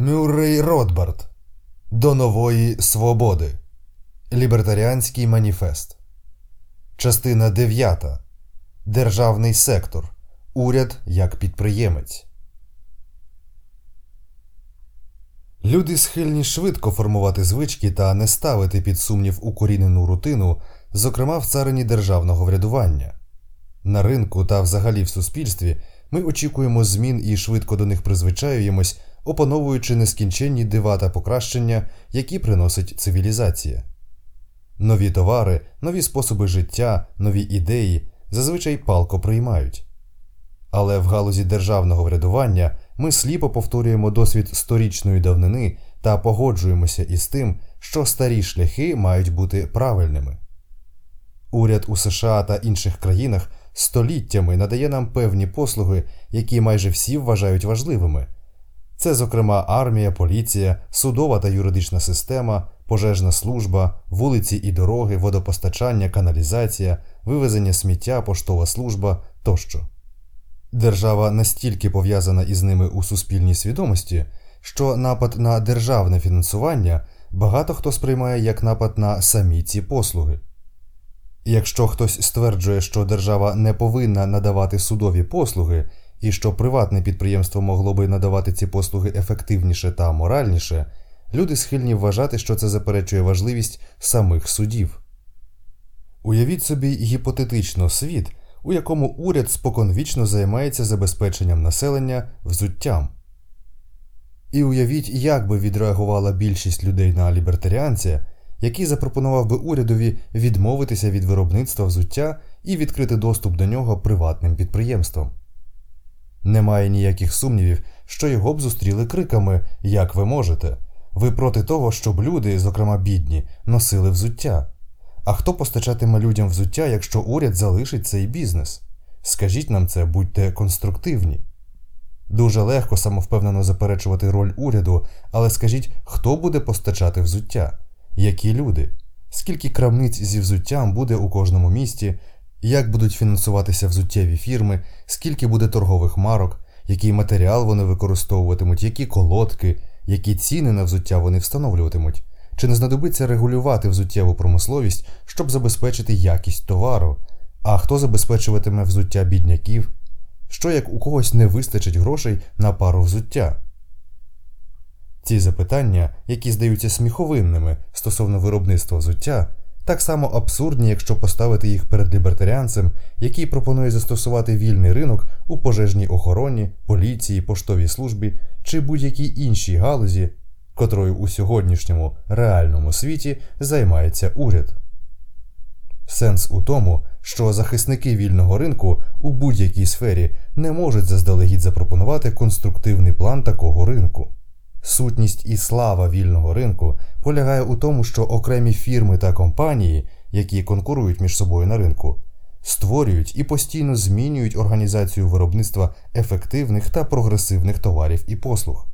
Мюррей Ротбард До нової свободи. Лібертаріанський маніфест. Частина 9. Державний сектор. Уряд як підприємець. Люди схильні швидко формувати звички та не ставити під сумнів укорінену рутину, зокрема в царині державного врядування. На ринку та взагалі в суспільстві ми очікуємо змін і швидко до них призвичаюємось, опановуючи нескінченні дива та покращення, які приносить цивілізація. Нові товари, нові способи життя, нові ідеї зазвичай палко приймають. Але в галузі державного врядування ми сліпо повторюємо досвід сторічної давнини та погоджуємося із тим, що старі шляхи мають бути правильними. Уряд у США та інших країнах століттями надає нам певні послуги, які майже всі вважають важливими. Це, зокрема, армія, поліція, судова та юридична система, пожежна служба, вулиці і дороги, водопостачання, каналізація, вивезення сміття, поштова служба тощо. Держава настільки пов'язана із ними у суспільній свідомості, що напад на державне фінансування багато хто сприймає як напад на самі ці послуги. Якщо хтось стверджує, що держава не повинна надавати судові послуги, і що приватне підприємство могло би надавати ці послуги ефективніше та моральніше, люди схильні вважати, що це заперечує важливість самих судів. Уявіть собі гіпотетично світ, у якому уряд споконвічно займається забезпеченням населення взуттям. І уявіть, як би відреагувала більшість людей на лібертаріанця, який запропонував би урядові відмовитися від виробництва взуття і відкрити доступ до нього приватним підприємствам. Немає ніяких сумнівів, що його б зустріли криками Як ви можете? Ви проти того, щоб люди, зокрема бідні, носили взуття. А хто постачатиме людям взуття, якщо уряд залишить цей бізнес? Скажіть нам це, будьте конструктивні. Дуже легко самовпевнено заперечувати роль уряду, але скажіть, хто буде постачати взуття? Які люди? Скільки крамниць зі взуттям буде у кожному місті, як будуть фінансуватися взуттєві фірми, скільки буде торгових марок, який матеріал вони використовуватимуть, які колодки, які ціни на взуття вони встановлюватимуть? Чи не знадобиться регулювати взуттєву промисловість, щоб забезпечити якість товару? А хто забезпечуватиме взуття бідняків? Що як у когось не вистачить грошей на пару взуття? Ці запитання, які здаються сміховинними стосовно виробництва взуття, так само абсурдні, якщо поставити їх перед лібертаріанцем, який пропонує застосувати вільний ринок у пожежній охороні, поліції, поштовій службі чи будь-якій іншій галузі, котрою у сьогоднішньому реальному світі займається уряд. Сенс у тому, що захисники вільного ринку у будь-якій сфері не можуть заздалегідь запропонувати конструктивний план такого ринку. Сутність і слава вільного ринку полягає у тому, що окремі фірми та компанії, які конкурують між собою на ринку, створюють і постійно змінюють організацію виробництва ефективних та прогресивних товарів і послуг.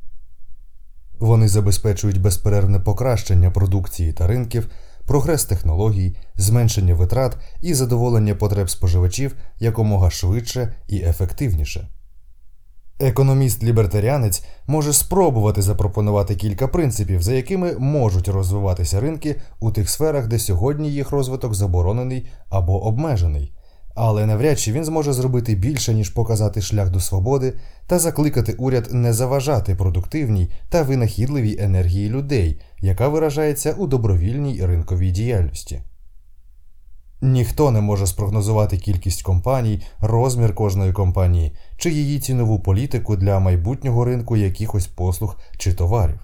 Вони забезпечують безперервне покращення продукції та ринків, прогрес технологій, зменшення витрат і задоволення потреб споживачів якомога швидше і ефективніше. Економіст-лібертаріанець може спробувати запропонувати кілька принципів, за якими можуть розвиватися ринки у тих сферах, де сьогодні їх розвиток заборонений або обмежений, але навряд чи він зможе зробити більше, ніж показати шлях до свободи та закликати уряд не заважати продуктивній та винахідливій енергії людей, яка виражається у добровільній ринковій діяльності. Ніхто не може спрогнозувати кількість компаній, розмір кожної компанії чи її цінову політику для майбутнього ринку якихось послуг чи товарів.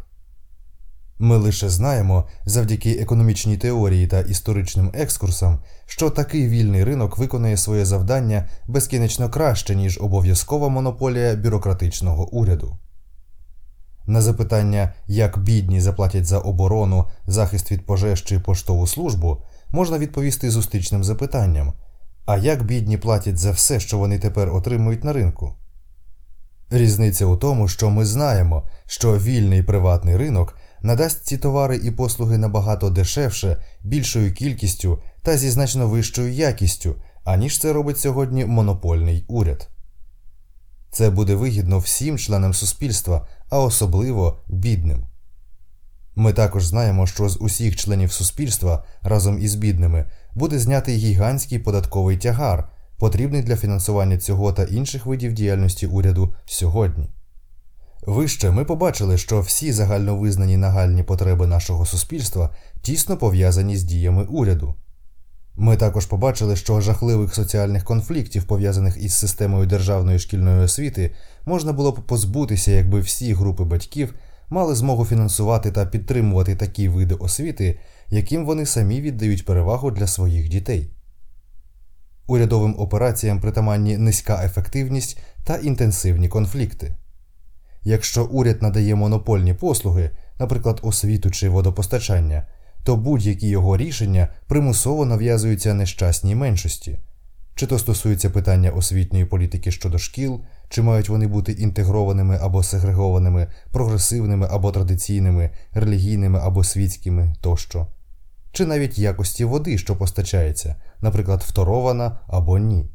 Ми лише знаємо завдяки економічній теорії та історичним екскурсам, що такий вільний ринок виконує своє завдання безкінечно краще, ніж обов'язкова монополія бюрократичного уряду. На запитання, як бідні заплатять за оборону, захист від пожеж чи поштову службу, можна відповісти зустрічним запитанням а як бідні платять за все, що вони тепер отримують на ринку? Різниця у тому, що ми знаємо, що вільний приватний ринок надасть ці товари і послуги набагато дешевше, більшою кількістю та зі значно вищою якістю, аніж це робить сьогодні монопольний уряд. Це буде вигідно всім членам суспільства, а особливо бідним. Ми також знаємо, що з усіх членів суспільства разом із бідними буде знятий гігантський податковий тягар, потрібний для фінансування цього та інших видів діяльності уряду сьогодні. Вище ми побачили, що всі загальновизнані нагальні потреби нашого суспільства тісно пов'язані з діями уряду. Ми також побачили, що жахливих соціальних конфліктів, пов'язаних із системою державної шкільної освіти, можна було б позбутися, якби всі групи батьків мали змогу фінансувати та підтримувати такі види освіти, яким вони самі віддають перевагу для своїх дітей. Урядовим операціям притаманні низька ефективність та інтенсивні конфлікти. Якщо уряд надає монопольні послуги, наприклад, освіту чи водопостачання, то будь-які його рішення примусово нав'язуються нещасній меншості, чи то стосується питання освітньої політики щодо шкіл, чи мають вони бути інтегрованими або сегрегованими, прогресивними або традиційними, релігійними або світськими тощо, чи навіть якості води, що постачається, наприклад, вторована або ні.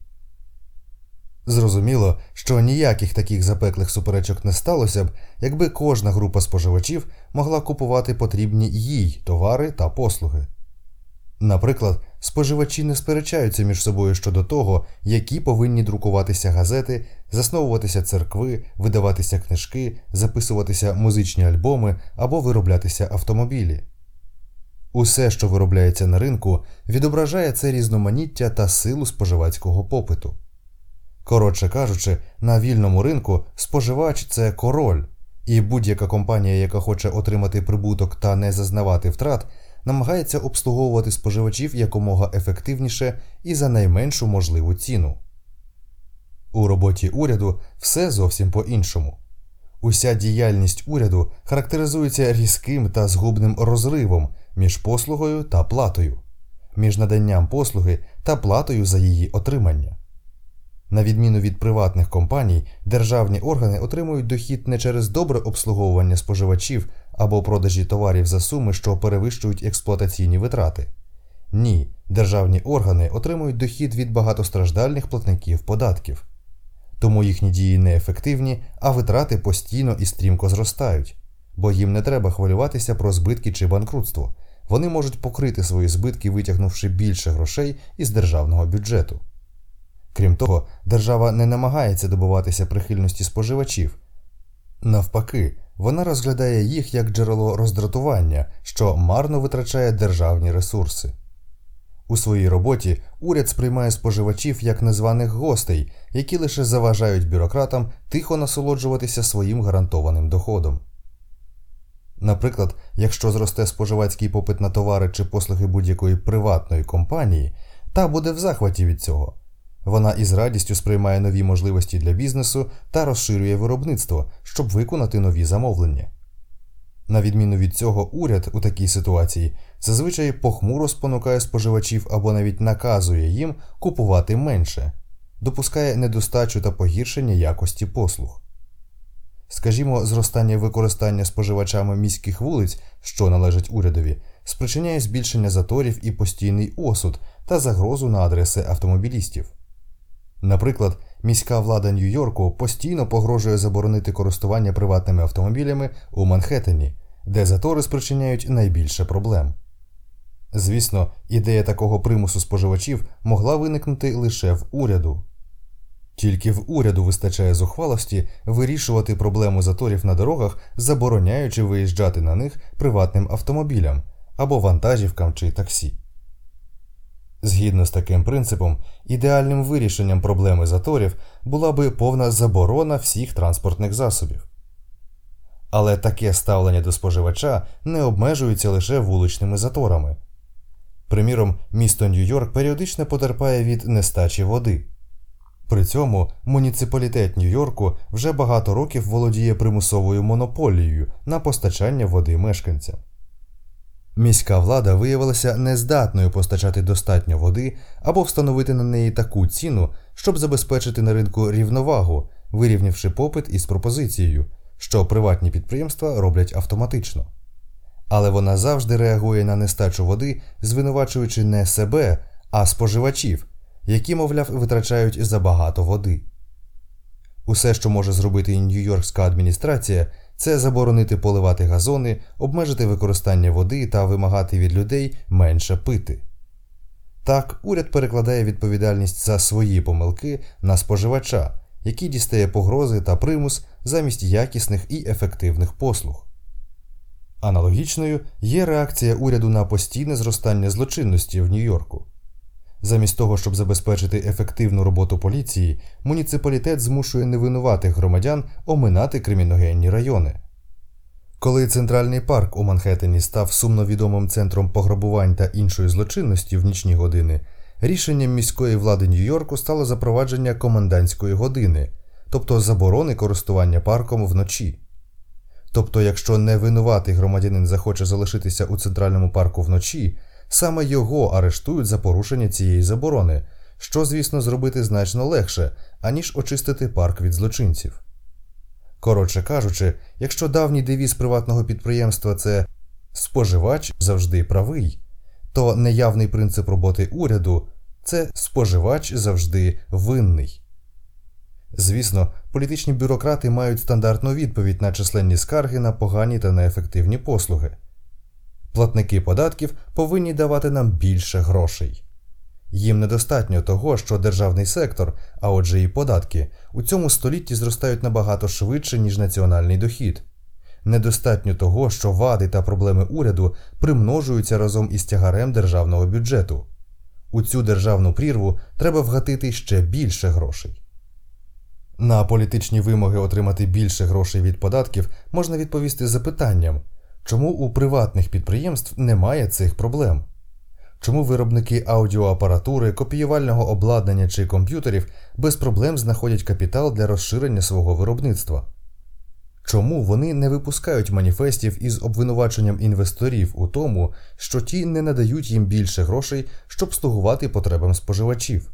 Зрозуміло, що ніяких таких запеклих суперечок не сталося б, якби кожна група споживачів могла купувати потрібні їй товари та послуги. Наприклад, споживачі не сперечаються між собою щодо того, які повинні друкуватися газети, засновуватися церкви, видаватися книжки, записуватися музичні альбоми або вироблятися автомобілі. Усе, що виробляється на ринку, відображає це різноманіття та силу споживацького попиту. Коротше кажучи, на вільному ринку споживач це король, і будь-яка компанія, яка хоче отримати прибуток та не зазнавати втрат, намагається обслуговувати споживачів якомога ефективніше і за найменшу можливу ціну. У роботі уряду все зовсім по іншому. Уся діяльність уряду характеризується різким та згубним розривом між послугою та платою, між наданням послуги та платою за її отримання. На відміну від приватних компаній, державні органи отримують дохід не через добре обслуговування споживачів або продажі товарів за суми, що перевищують експлуатаційні витрати. Ні, державні органи отримують дохід від багатостраждальних платників податків. Тому їхні дії неефективні, а витрати постійно і стрімко зростають, бо їм не треба хвилюватися про збитки чи банкрутство. Вони можуть покрити свої збитки, витягнувши більше грошей із державного бюджету. Крім того, держава не намагається добуватися прихильності споживачів. Навпаки, вона розглядає їх як джерело роздратування, що марно витрачає державні ресурси. У своїй роботі уряд сприймає споживачів як незваних гостей, які лише заважають бюрократам тихо насолоджуватися своїм гарантованим доходом. Наприклад, якщо зросте споживацький попит на товари чи послуги будь-якої приватної компанії, та буде в захваті від цього. Вона із радістю сприймає нові можливості для бізнесу та розширює виробництво, щоб виконати нові замовлення. На відміну від цього, уряд у такій ситуації зазвичай похмуро спонукає споживачів або навіть наказує їм купувати менше, допускає недостачу та погіршення якості послуг. Скажімо, зростання використання споживачами міських вулиць, що належать урядові, спричиняє збільшення заторів і постійний осуд та загрозу на адреси автомобілістів. Наприклад, міська влада Нью-Йорку постійно погрожує заборонити користування приватними автомобілями у Манхеттені, де затори спричиняють найбільше проблем. Звісно, ідея такого примусу споживачів могла виникнути лише в уряду. Тільки в уряду вистачає зухвалості вирішувати проблему заторів на дорогах, забороняючи виїжджати на них приватним автомобілям або вантажівкам чи таксі. Згідно з таким принципом, ідеальним вирішенням проблеми заторів була би повна заборона всіх транспортних засобів. Але таке ставлення до споживача не обмежується лише вуличними заторами. Приміром, місто Нью-Йорк періодично потерпає від нестачі води. При цьому муніципалітет Нью-Йорку вже багато років володіє примусовою монополією на постачання води мешканцям. Міська влада виявилася нездатною постачати достатньо води або встановити на неї таку ціну, щоб забезпечити на ринку рівновагу, вирівнявши попит із пропозицією, що приватні підприємства роблять автоматично. Але вона завжди реагує на нестачу води, звинувачуючи не себе, а споживачів, які, мовляв, витрачають забагато води. Усе, що може зробити Нью-Йоркська адміністрація, це заборонити поливати газони, обмежити використання води та вимагати від людей менше пити. Так, уряд перекладає відповідальність за свої помилки на споживача, який дістає погрози та примус замість якісних і ефективних послуг. Аналогічною є реакція уряду на постійне зростання злочинності в Нью-Йорку. Замість того, щоб забезпечити ефективну роботу поліції, муніципалітет змушує невинуватих громадян оминати криміногенні райони. Коли центральний парк у Манхеттені став сумновідомим центром пограбувань та іншої злочинності в нічні години, рішенням міської влади Нью-Йорку стало запровадження комендантської години, тобто заборони користування парком вночі. Тобто, якщо невинуватий громадянин захоче залишитися у центральному парку вночі, саме його арештують за порушення цієї заборони, що, звісно, зробити значно легше, аніж очистити парк від злочинців. Коротше кажучи, якщо давній девіз приватного підприємства це споживач завжди правий, то неявний принцип роботи уряду це споживач завжди винний. Звісно, політичні бюрократи мають стандартну відповідь на численні скарги на погані та неефективні послуги. Платники податків повинні давати нам більше грошей. Їм недостатньо того, що державний сектор, а отже і податки, у цьому столітті зростають набагато швидше, ніж національний дохід. Недостатньо того, що вади та проблеми уряду примножуються разом із тягарем державного бюджету. У цю державну прірву треба вгатити ще більше грошей. На політичні вимоги отримати більше грошей від податків можна відповісти запитанням, чому у приватних підприємств немає цих проблем. Чому виробники аудіоапаратури, копіювального обладнання чи комп'ютерів без проблем знаходять капітал для розширення свого виробництва? Чому вони не випускають маніфестів із обвинуваченням інвесторів у тому, що ті не надають їм більше грошей, щоб слугувати потребам споживачів?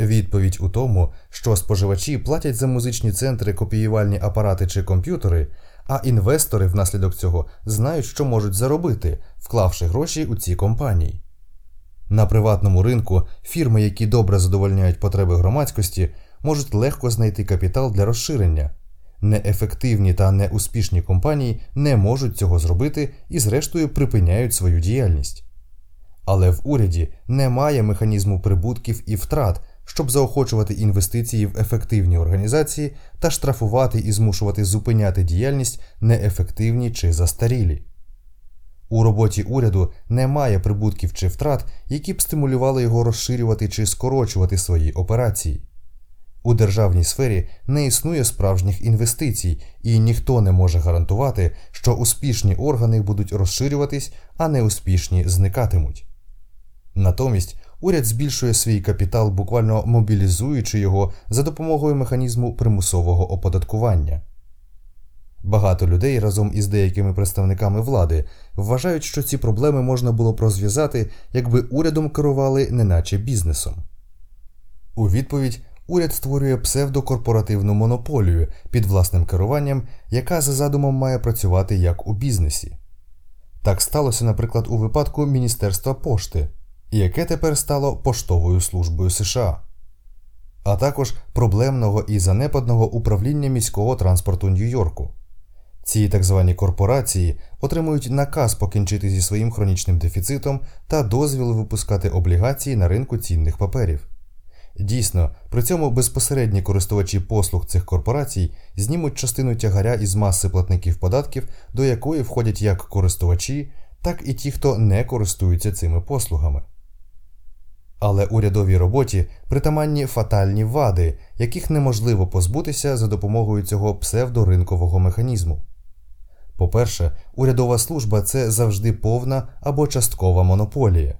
Відповідь у тому, що споживачі платять за музичні центри, копіювальні апарати чи комп'ютери, а інвестори внаслідок цього знають, що можуть заробити, вклавши гроші у ці компанії. На приватному ринку фірми, які добре задовольняють потреби громадськості, можуть легко знайти капітал для розширення. Неефективні та неуспішні компанії не можуть цього зробити і, зрештою, припиняють свою діяльність. Але в уряді немає механізму прибутків і втрат, щоб заохочувати інвестиції в ефективні організації та штрафувати і змушувати зупиняти діяльність неефективні чи застарілі. У роботі уряду немає прибутків чи втрат, які б стимулювали його розширювати чи скорочувати свої операції. У державній сфері не існує справжніх інвестицій, і ніхто не може гарантувати, що успішні органи будуть розширюватись, а неуспішні зникатимуть. Натомість уряд збільшує свій капітал, буквально мобілізуючи його за допомогою механізму примусового оподаткування. Багато людей разом із деякими представниками влади вважають, що ці проблеми можна було б розв'язати, якби урядом керували неначе бізнесом. У відповідь уряд створює псевдокорпоративну монополію під власним керуванням, яка за задумом має працювати як у бізнесі. Так сталося, наприклад, у випадку Міністерства пошти, яке тепер стало поштовою службою США, а також проблемного і занепадного управління міського транспорту Нью-Йорку. Ці так звані корпорації отримують наказ покінчити зі своїм хронічним дефіцитом та дозвіл випускати облігації на ринку цінних паперів. Дійсно, при цьому безпосередні користувачі послуг цих корпорацій знімуть частину тягаря із маси платників податків, до якої входять як користувачі, так і ті, хто не користуються цими послугами. Але урядовій роботі притаманні фатальні вади, яких неможливо позбутися за допомогою цього псевдоринкового механізму. По-перше, урядова служба це завжди повна або часткова монополія.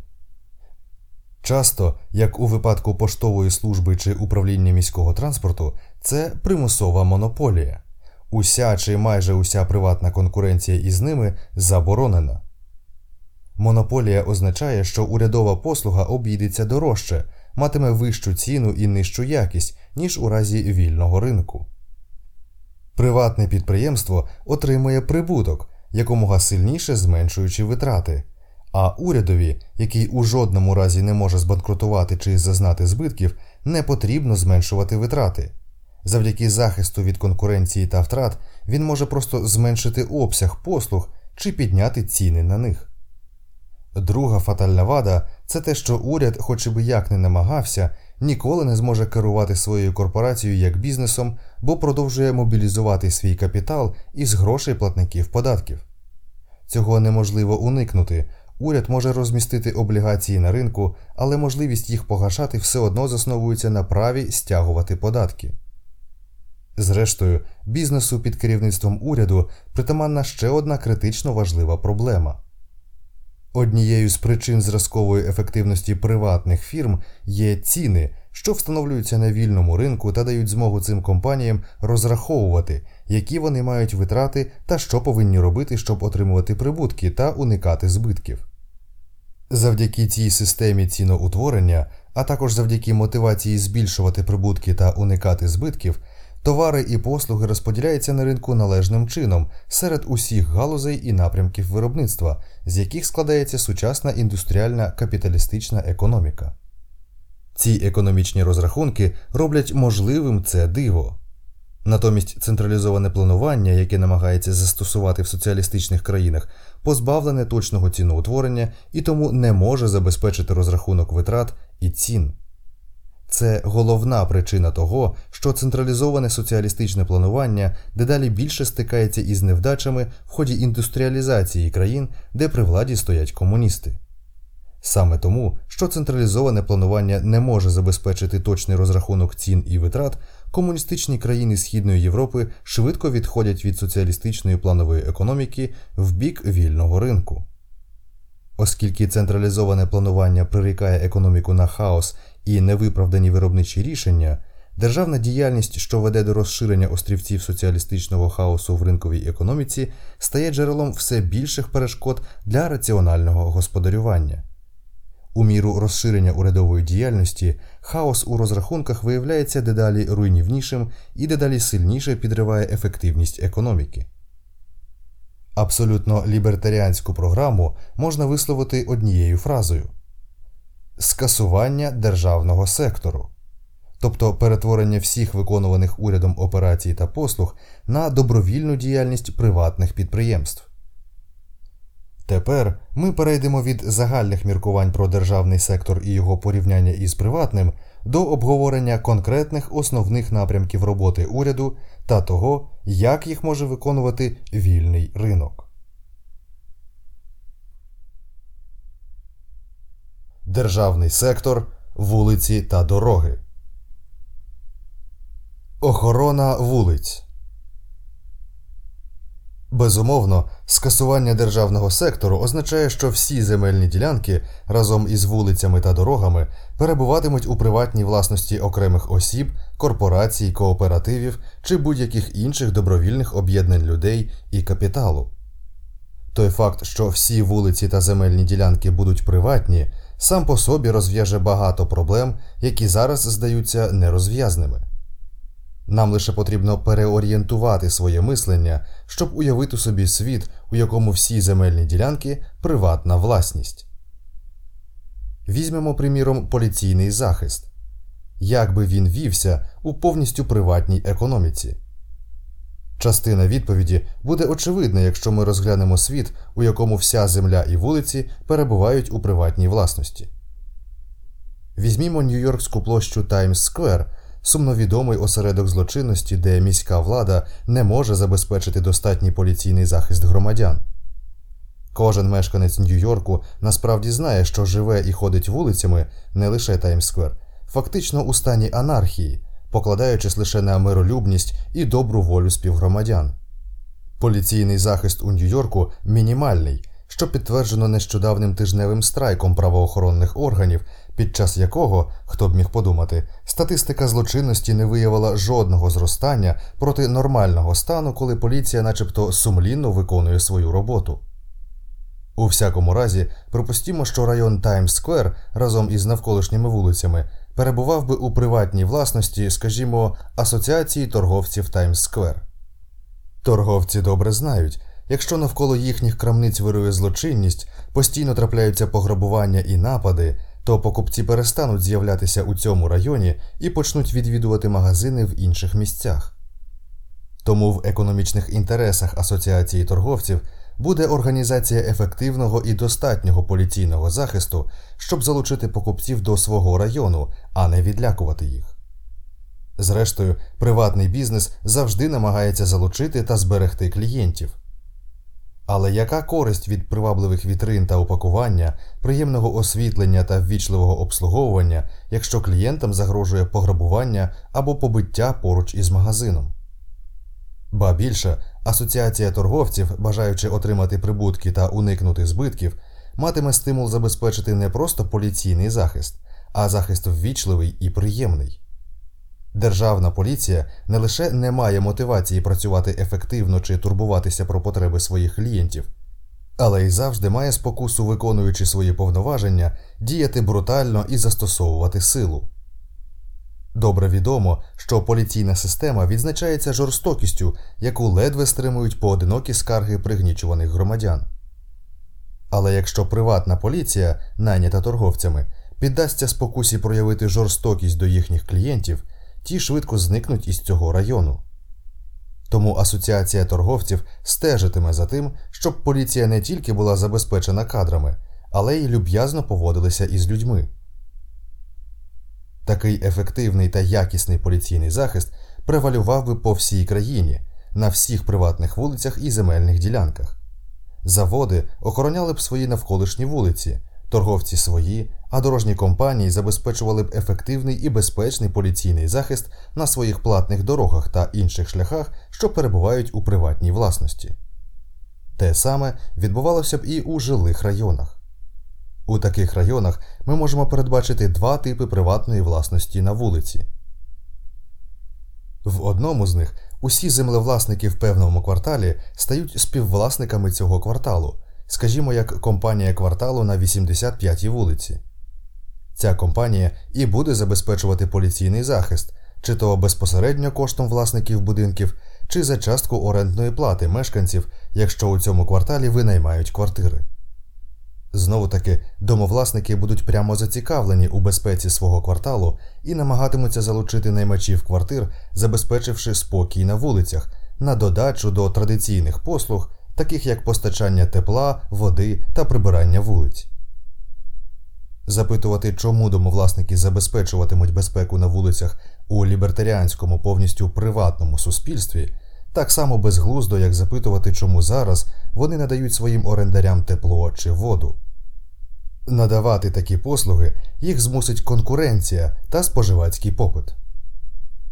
Часто, як у випадку поштової служби чи управління міського транспорту, це примусова монополія. Уся чи майже уся приватна конкуренція із ними заборонена. Монополія означає, що урядова послуга обійдеться дорожче, матиме вищу ціну і нижчу якість, ніж у разі вільного ринку. Приватне підприємство отримує прибуток, якомога сильніше зменшуючи витрати, а урядові, який у жодному разі не може збанкрутувати чи зазнати збитків, не потрібно зменшувати витрати. Завдяки захисту від конкуренції та втрат він може просто зменшити обсяг послуг чи підняти ціни на них. Друга фатальна вада це те, що уряд, хоч би як не намагався, ніколи не зможе керувати своєю корпорацією як бізнесом, бо продовжує мобілізувати свій капітал із грошей платників податків. Цього неможливо уникнути. Уряд може розмістити облігації на ринку, але можливість їх погашати все одно засновується на праві стягувати податки. Зрештою, бізнесу під керівництвом уряду притаманна ще одна критично важлива проблема. Однією з причин зразкової ефективності приватних фірм є ціни, що встановлюються на вільному ринку та дають змогу цим компаніям розраховувати, які вони мають витрати та що повинні робити, щоб отримувати прибутки та уникати збитків. Завдяки цій системі ціноутворення, а також завдяки мотивації збільшувати прибутки та уникати збитків, товари і послуги розподіляються на ринку належним чином серед усіх галузей і напрямків виробництва, з яких складається сучасна індустріальна капіталістична економіка. Ці економічні розрахунки роблять можливим це диво. Натомість централізоване планування, яке намагається застосувати в соціалістичних країнах, позбавлене точного ціноутворення і тому не може забезпечити розрахунок витрат і цін. Це головна причина того, що централізоване соціалістичне планування дедалі більше стикається із невдачами в ході індустріалізації країн, де при владі стоять комуністи. Саме тому, що централізоване планування не може забезпечити точний розрахунок цін і витрат, комуністичні країни Східної Європи швидко відходять від соціалістичної планової економіки в бік вільного ринку. Оскільки централізоване планування прирікає економіку на хаос і невиправдані виробничі рішення, державна діяльність, що веде до розширення острівців соціалістичного хаосу в ринковій економіці, стає джерелом все більших перешкод для раціонального господарювання. У міру розширення урядової діяльності хаос у розрахунках виявляється дедалі руйнівнішим і дедалі сильніше підриває ефективність економіки. Абсолютно лібертаріанську програму можна висловити однією фразою скасування державного сектору, тобто перетворення всіх виконуваних урядом операцій та послуг на добровільну діяльність приватних підприємств. Тепер ми перейдемо від загальних міркувань про державний сектор і його порівняння із приватним до обговорення конкретних основних напрямків роботи уряду та того, як їх може виконувати вільний ринок. Державний сектор, вулиці та дороги. Охорона вулиць. Безумовно, скасування державного сектору означає, що всі земельні ділянки разом із вулицями та дорогами перебуватимуть у приватній власності окремих осіб, корпорацій, кооперативів чи будь-яких інших добровільних об'єднань людей і капіталу. Той факт, що всі вулиці та земельні ділянки будуть приватні, сам по собі розв'яже багато проблем, які зараз здаються нерозв'язними. Нам лише потрібно переорієнтувати своє мислення, щоб уявити собі світ, у якому всі земельні ділянки приватна власність. Візьмемо, приміром, поліційний захист як би він вівся у повністю приватній економіці. Частина відповіді буде очевидна, якщо ми розглянемо світ, у якому вся земля і вулиці перебувають у приватній власності. Візьмімо Нью-Йоркську площу Таймс Сквер – сумновідомий осередок злочинності, де міська влада не може забезпечити достатній поліційний захист громадян. Кожен мешканець Нью-Йорку насправді знає, що живе і ходить вулицями не лише Таймс Сквер, фактично у стані анархії, покладаючись лише на миролюбність і добру волю співгромадян. Поліційний захист у Нью-Йорку мінімальний, що підтверджено нещодавним тижневим страйком правоохоронних органів, під час якого, хто б міг подумати, статистика злочинності не виявила жодного зростання проти нормального стану, коли поліція, начебто, сумлінно виконує свою роботу. У всякому разі, припустімо, що район Таймс Сквер разом із навколишніми вулицями перебував би у приватній власності, скажімо, Асоціації торговців Таймс Сквер. Торговці добре знають, якщо навколо їхніх крамниць вирує злочинність, постійно трапляються пограбування і напади, то покупці перестануть з'являтися у цьому районі і почнуть відвідувати магазини в інших місцях. Тому в економічних інтересах Асоціації торговців буде організація ефективного і достатнього поліційного захисту, щоб залучити покупців до свого району, а не відлякувати їх. Зрештою, приватний бізнес завжди намагається залучити та зберегти клієнтів. Але яка користь від привабливих вітрин та упакування, приємного освітлення та ввічливого обслуговування, якщо клієнтам загрожує пограбування або побиття поруч із магазином? Ба більше, асоціація торговців, бажаючи отримати прибутки та уникнути збитків, матиме стимул забезпечити не просто поліційний захист, а захист ввічливий і приємний. Державна поліція не лише не має мотивації працювати ефективно чи турбуватися про потреби своїх клієнтів, але й завжди має спокусу, виконуючи свої повноваження, діяти брутально і застосовувати силу. Добре відомо, що поліційна система відзначається жорстокістю, яку ледве стримують поодинокі скарги пригнічуваних громадян. Але якщо приватна поліція, найнята торговцями, піддасться спокусі проявити жорстокість до їхніх клієнтів, ті швидко зникнуть із цього району. Тому Асоціація торговців стежитиме за тим, щоб поліція не тільки була забезпечена кадрами, але й люб'язно поводилася із людьми. Такий ефективний та якісний поліційний захист превалював би по всій країні, на всіх приватних вулицях і земельних ділянках. Заводи охороняли б свої навколишні вулиці, торговці свої, а дорожні компанії забезпечували б ефективний і безпечний поліційний захист на своїх платних дорогах та інших шляхах, що перебувають у приватній власності. Те саме відбувалося б і у жилих районах. У таких районах ми можемо передбачити два типи приватної власності на вулиці. В одному з них усі землевласники в певному кварталі стають співвласниками цього кварталу, скажімо, як компанія кварталу на 85-й вулиці. Ця компанія і буде забезпечувати поліційний захист, чи то безпосередньо коштом власників будинків, чи за частку орендної плати мешканців, якщо у цьому кварталі винаймають квартири. Знову таки, домовласники будуть прямо зацікавлені у безпеці свого кварталу і намагатимуться залучити наймачів квартир, забезпечивши спокій на вулицях, на додачу до традиційних послуг, таких як постачання тепла, води та прибирання вулиць. Запитувати, чому домовласники забезпечуватимуть безпеку на вулицях у лібертаріанському повністю приватному суспільстві, так само безглуздо, як запитувати, чому зараз вони надають своїм орендарям тепло чи воду. Надавати такі послуги їх змусить конкуренція та споживацький попит.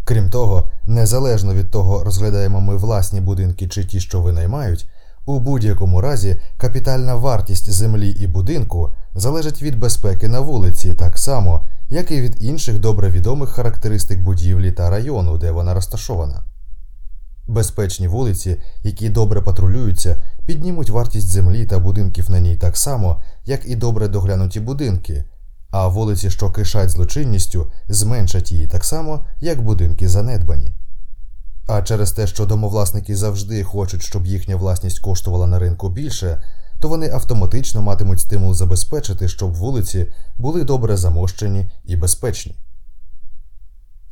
Крім того, незалежно від того, розглядаємо ми власні будинки чи ті, що винаймають, у будь-якому разі капітальна вартість землі і будинку залежить від безпеки на вулиці так само, як і від інших добре відомих характеристик будівлі та району, де вона розташована. Безпечні вулиці, які добре патрулюються, піднімуть вартість землі та будинків на ній так само, як і добре доглянуті будинки, а вулиці, що кишать злочинністю, зменшать її так само, як будинки занедбані. А через те, що домовласники завжди хочуть, щоб їхня власність коштувала на ринку більше, то вони автоматично матимуть стимул забезпечити, щоб вулиці були добре замощені і безпечні.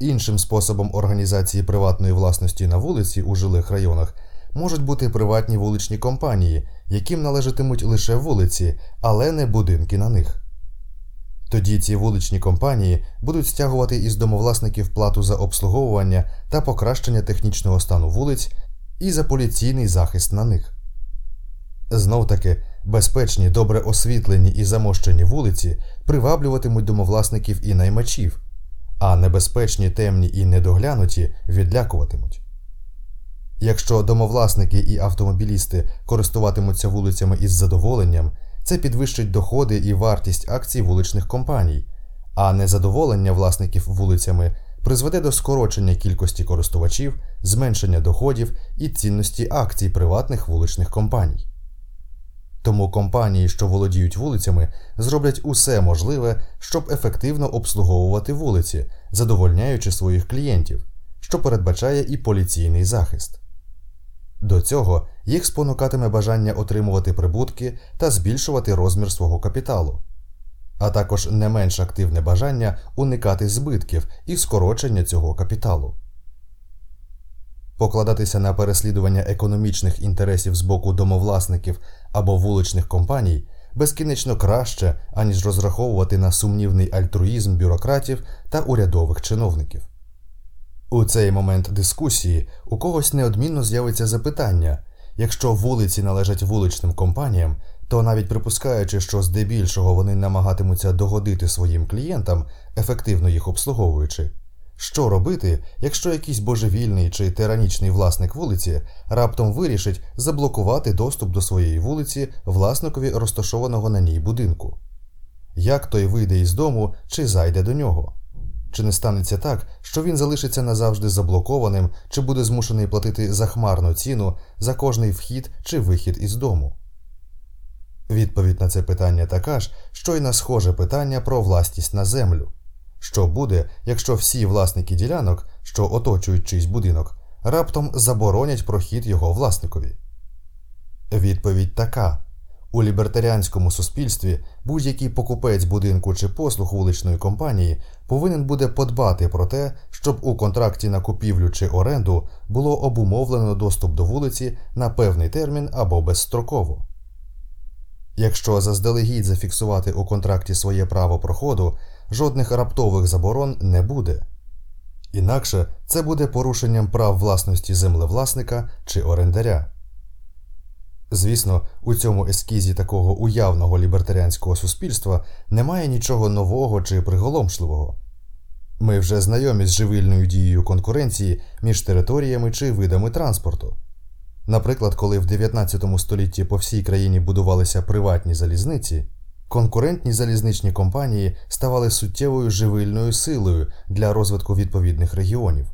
Іншим способом організації приватної власності на вулиці у жилих районах можуть бути приватні вуличні компанії, яким належатимуть лише вулиці, але не будинки на них. Тоді ці вуличні компанії будуть стягувати із домовласників плату за обслуговування та покращення технічного стану вулиць і за поліційний захист на них. Знов таки, безпечні, добре освітлені і замощені вулиці приваблюватимуть домовласників і наймачів, а небезпечні, темні і недоглянуті відлякуватимуть. Якщо домовласники і автомобілісти користуватимуться вулицями із задоволенням, це підвищить доходи і вартість акцій вуличних компаній, а незадоволення власників вулицями призведе до скорочення кількості користувачів, зменшення доходів і цінності акцій приватних вуличних компаній. Тому компанії, що володіють вулицями, зроблять усе можливе, щоб ефективно обслуговувати вулиці, задовольняючи своїх клієнтів, що передбачає і поліційний захист. До цього їх спонукатиме бажання отримувати прибутки та збільшувати розмір свого капіталу. а також не менш активне бажання уникати збитків і скорочення цього капіталу. Покладатися на переслідування економічних інтересів з боку домовласників або вуличних компаній безкінечно краще, аніж розраховувати на сумнівний альтруїзм бюрократів та урядових чиновників. У цей момент дискусії у когось неодмінно з'явиться запитання якщо вулиці належать вуличним компаніям, то навіть припускаючи, що здебільшого вони намагатимуться догодити своїм клієнтам, ефективно їх обслуговуючи. Що робити, якщо якийсь божевільний чи тиранічний власник вулиці раптом вирішить заблокувати доступ до своєї вулиці власникові розташованого на ній будинку? Як той вийде із дому чи зайде до нього? Чи не станеться так, що він залишиться назавжди заблокованим, чи буде змушений платити захмарну ціну за кожний вхід чи вихід із дому? Відповідь на це питання така ж, що й на схоже питання про власність на землю. Що буде, якщо всі власники ділянок, що оточують чийсь будинок, раптом заборонять прохід його власникові? Відповідь така у лібертаріанському суспільстві будь-який покупець будинку чи послуг вуличної компанії повинен буде подбати про те, щоб у контракті на купівлю чи оренду було обумовлено доступ до вулиці на певний термін або безстроково. Якщо заздалегідь зафіксувати у контракті своє право проходу, жодних раптових заборон не буде. Інакше це буде порушенням прав власності землевласника чи орендаря. Звісно, у цьому ескізі такого уявного лібертаріанського суспільства немає нічого нового чи приголомшливого. Ми вже знайомі з живильною дією конкуренції між територіями чи видами транспорту. Наприклад, коли в 19 столітті по всій країні будувалися приватні залізниці, конкурентні залізничні компанії ставали суттєвою живильною силою для розвитку відповідних регіонів.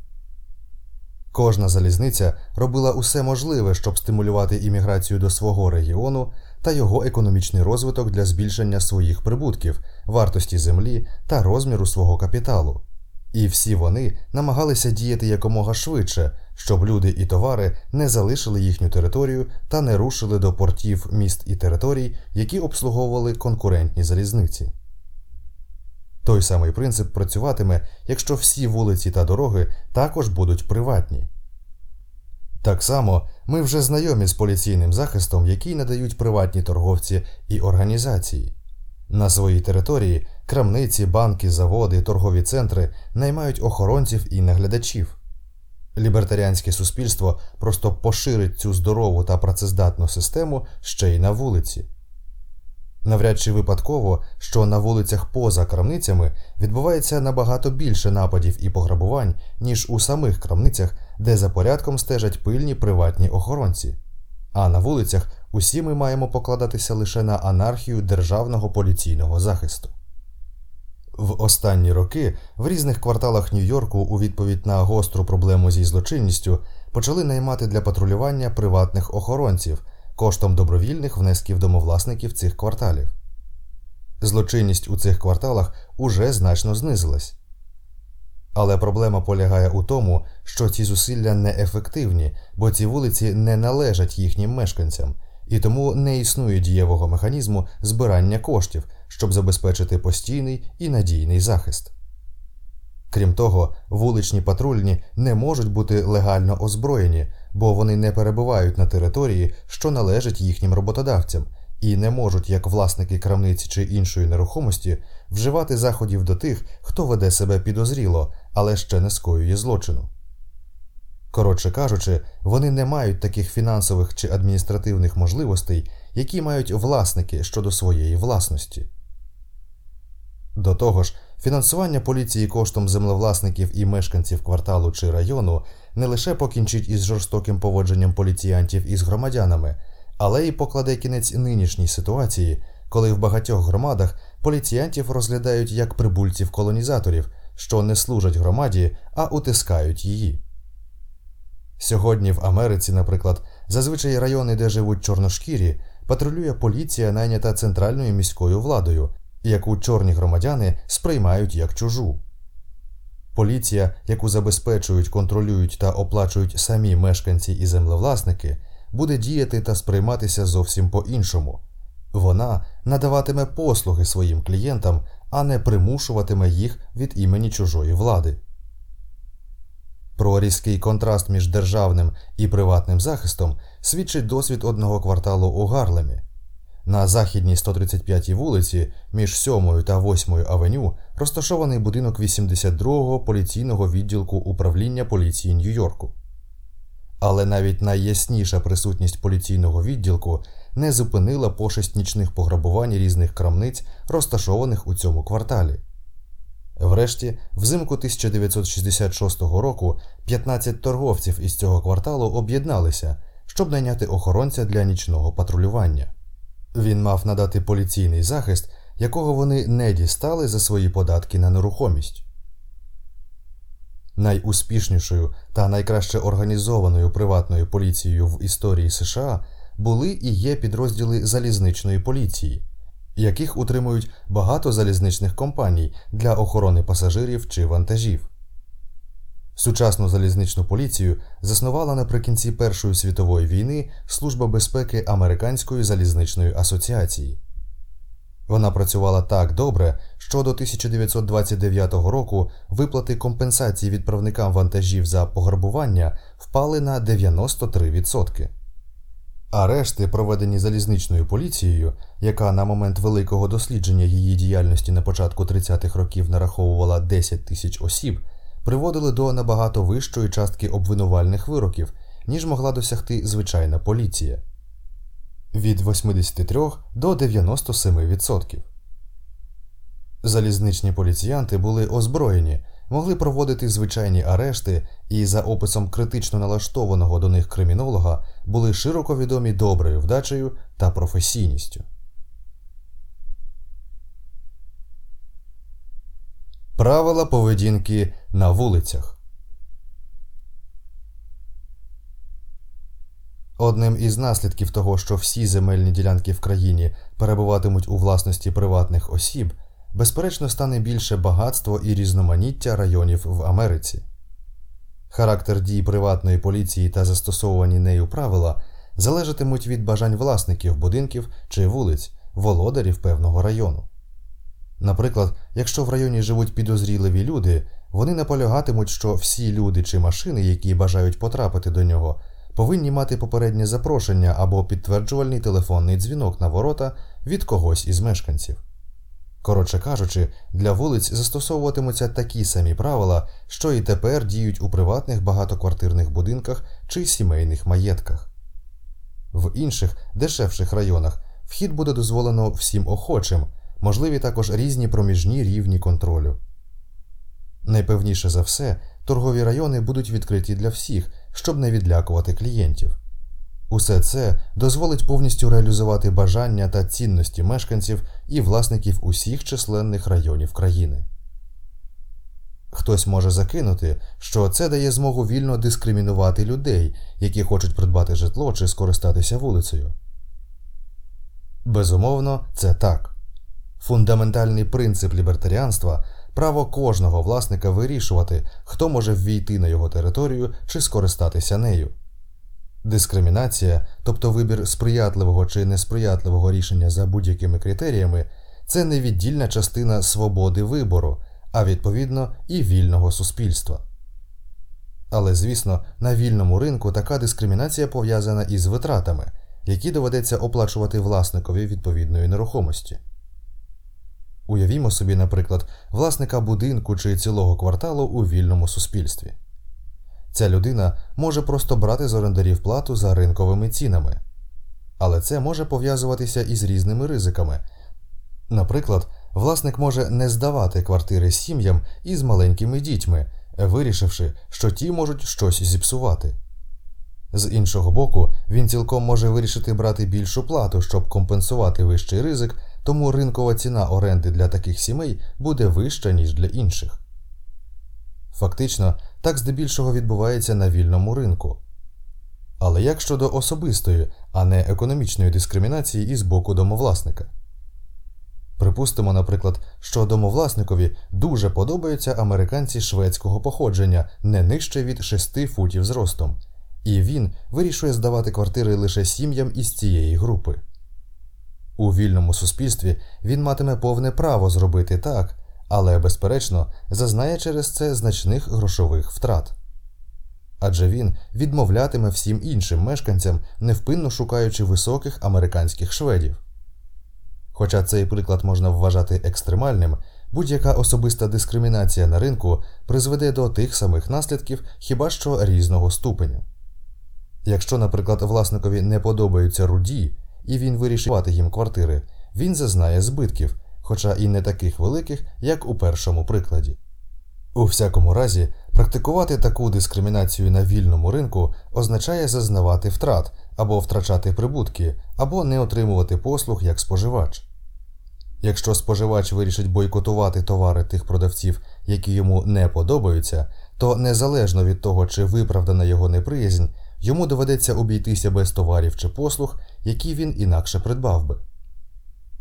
Кожна залізниця робила усе можливе, щоб стимулювати імміграцію до свого регіону та його економічний розвиток для збільшення своїх прибутків, вартості землі та розміру свого капіталу. І всі вони намагалися діяти якомога швидше, щоб люди і товари не залишили їхню територію та не рушили до портів міст і територій, які обслуговували конкурентні залізниці. Той самий принцип працюватиме, якщо всі вулиці та дороги також будуть приватні. Так само ми вже знайомі з поліційним захистом, який надають приватні торговці і організації. На своїй території крамниці, банки, заводи, торгові центри наймають охоронців і наглядачів. Лібертаріанське суспільство просто поширить цю здорову та працездатну систему ще й на вулиці. Навряд чи випадково, що на вулицях поза крамницями відбувається набагато більше нападів і пограбувань, ніж у самих крамницях, де за порядком стежать пильні приватні охоронці. А на вулицях усі ми маємо покладатися лише на анархію державного поліційного захисту. В останні роки в різних кварталах Нью-Йорку у відповідь на гостру проблему зі злочинністю почали наймати для патрулювання приватних охоронців коштом добровільних внесків домовласників цих кварталів. Злочинність у цих кварталах уже значно знизилась. Але проблема полягає у тому, що ці зусилля неефективні, бо ці вулиці не належать їхнім мешканцям, і тому не існує дієвого механізму збирання коштів, щоб забезпечити постійний і надійний захист. Крім того, вуличні патрульні не можуть бути легально озброєні, бо вони не перебувають на території, що належить їхнім роботодавцям, і не можуть, як власники крамниці чи іншої нерухомості, вживати заходів до тих, хто веде себе підозріло, але ще не скоює злочину. Коротше кажучи, вони не мають таких фінансових чи адміністративних можливостей, які мають власники щодо своєї власності. До того ж, фінансування поліції коштом землевласників і мешканців кварталу чи району не лише покінчить із жорстоким поводженням поліціянтів із громадянами, але й покладе кінець нинішній ситуації, коли в багатьох громадах поліціянтів розглядають як прибульців колонізаторів, що не служать громаді, а утискають її. Сьогодні в Америці, наприклад, зазвичай райони, де живуть чорношкірі, патрулює поліція, найнята центральною міською владою, яку чорні громадяни сприймають як чужу. Поліція, яку забезпечують, контролюють та оплачують самі мешканці і землевласники, буде діяти та сприйматися зовсім по іншому. Вона надаватиме послуги своїм клієнтам, а не примушуватиме їх від імені чужої влади. Про різкий контраст між державним і приватним захистом свідчить досвід одного кварталу у Гарлемі. На західній 135-й вулиці між 7 та 8 авеню розташований будинок 82-го поліційного відділку управління поліції Нью-Йорку. Але навіть найясніша присутність поліційного відділку не зупинила пошесть нічних пограбувань різних крамниць, розташованих у цьому кварталі. Врешті, взимку 1966 року 15 торговців із цього кварталу об'єдналися, щоб найняти охоронця для нічного патрулювання. Він мав надати поліційний захист, якого вони не дістали за свої податки на нерухомість. Найуспішнішою та найкраще організованою приватною поліцією в історії США були і є підрозділи залізничної поліції, яких утримують багато залізничних компаній для охорони пасажирів чи вантажів. Сучасну залізничну поліцію заснувала наприкінці Першої світової війни Служба безпеки Американської залізничної асоціації. Вона працювала так добре, що до 1929 року виплати компенсації відправникам вантажів за пограбування впали на 93%. Арешти, проведені залізничною поліцією, яка на момент великого дослідження її діяльності на початку 30-х років нараховувала 10 тисяч осіб, приводили до набагато вищої частки обвинувальних вироків, ніж могла досягти звичайна поліція від 83 до 97%. Залізничні поліціянти були озброєні, могли проводити звичайні арешти і, за описом критично налаштованого до них кримінолога, були широко відомі доброю вдачею та професійністю. Правила поведінки на вулицях. Одним із наслідків того, що всі земельні ділянки в країні перебуватимуть у власності приватних осіб, безперечно стане більше багатство і різноманіття районів в Америці. Характер дій приватної поліції та застосовані нею правила залежатимуть від бажань власників будинків чи вулиць, володарів певного району. Наприклад, якщо в районі живуть підозріливі люди, вони наполягатимуть, що всі люди чи машини, які бажають потрапити до нього, повинні мати попереднє запрошення або підтверджувальний телефонний дзвінок на ворота від когось із мешканців. Коротше кажучи, для вулиць застосовуватимуться такі самі правила, що і тепер діють у приватних багатоквартирних будинках чи сімейних маєтках. В інших дешевших районах вхід буде дозволено всім охочим, можливі також різні проміжні рівні контролю. Найпевніше за все, торгові райони будуть відкриті для всіх, щоб не відлякувати клієнтів. Усе це дозволить повністю реалізувати бажання та цінності мешканців і власників усіх численних районів країни. Хтось може закинути, що це дає змогу вільно дискримінувати людей, які хочуть придбати житло чи скористатися вулицею. Безумовно, це так. Фундаментальний принцип лібертаріанства право кожного власника вирішувати, хто може ввійти на його територію чи скористатися нею. Дискримінація, тобто вибір сприятливого чи несприятливого рішення за будь-якими критеріями, це невіддільна частина свободи вибору, а відповідно і вільного суспільства. Але, звісно, на вільному ринку така дискримінація пов'язана із витратами, які доведеться оплачувати власникові відповідної нерухомості. Уявімо собі, наприклад, власника будинку чи цілого кварталу у вільному суспільстві. Ця людина може просто брати з орендарів плату за ринковими цінами, але це може пов'язуватися із різними ризиками. Наприклад, власник може не здавати квартири сім'ям із маленькими дітьми, вирішивши, що ті можуть щось зіпсувати. З іншого боку, він цілком може вирішити брати більшу плату, щоб компенсувати вищий ризик, тому ринкова ціна оренди для таких сімей буде вища, ніж для інших. Фактично, так здебільшого відбувається на вільному ринку. Але як щодо особистої, а не економічної дискримінації із боку домовласника? Припустимо, наприклад, що домовласникові дуже подобаються американці шведського походження не нижче від 6 футів зростом, і він вирішує здавати квартири лише сім'ям із цієї групи. У вільному суспільстві він матиме повне право зробити так, але, безперечно, зазнає через це значних грошових втрат. Адже він відмовлятиме всім іншим мешканцям, невпинно шукаючи високих американських шведів. Хоча цей приклад можна вважати екстремальним, будь-яка особиста дискримінація на ринку призведе до тих самих наслідків хіба що різного ступеня. Якщо, наприклад, власникові не подобаються руді, і він вирішить їм квартири, він зазнає збитків, хоча і не таких великих, як у першому прикладі. У всякому разі, практикувати таку дискримінацію на вільному ринку означає зазнавати втрат або втрачати прибутки, або не отримувати послуг як споживач. Якщо споживач вирішить бойкотувати товари тих продавців, які йому не подобаються, то незалежно від того, чи виправдана його неприязнь, йому доведеться обійтися без товарів чи послуг, які він інакше придбав би.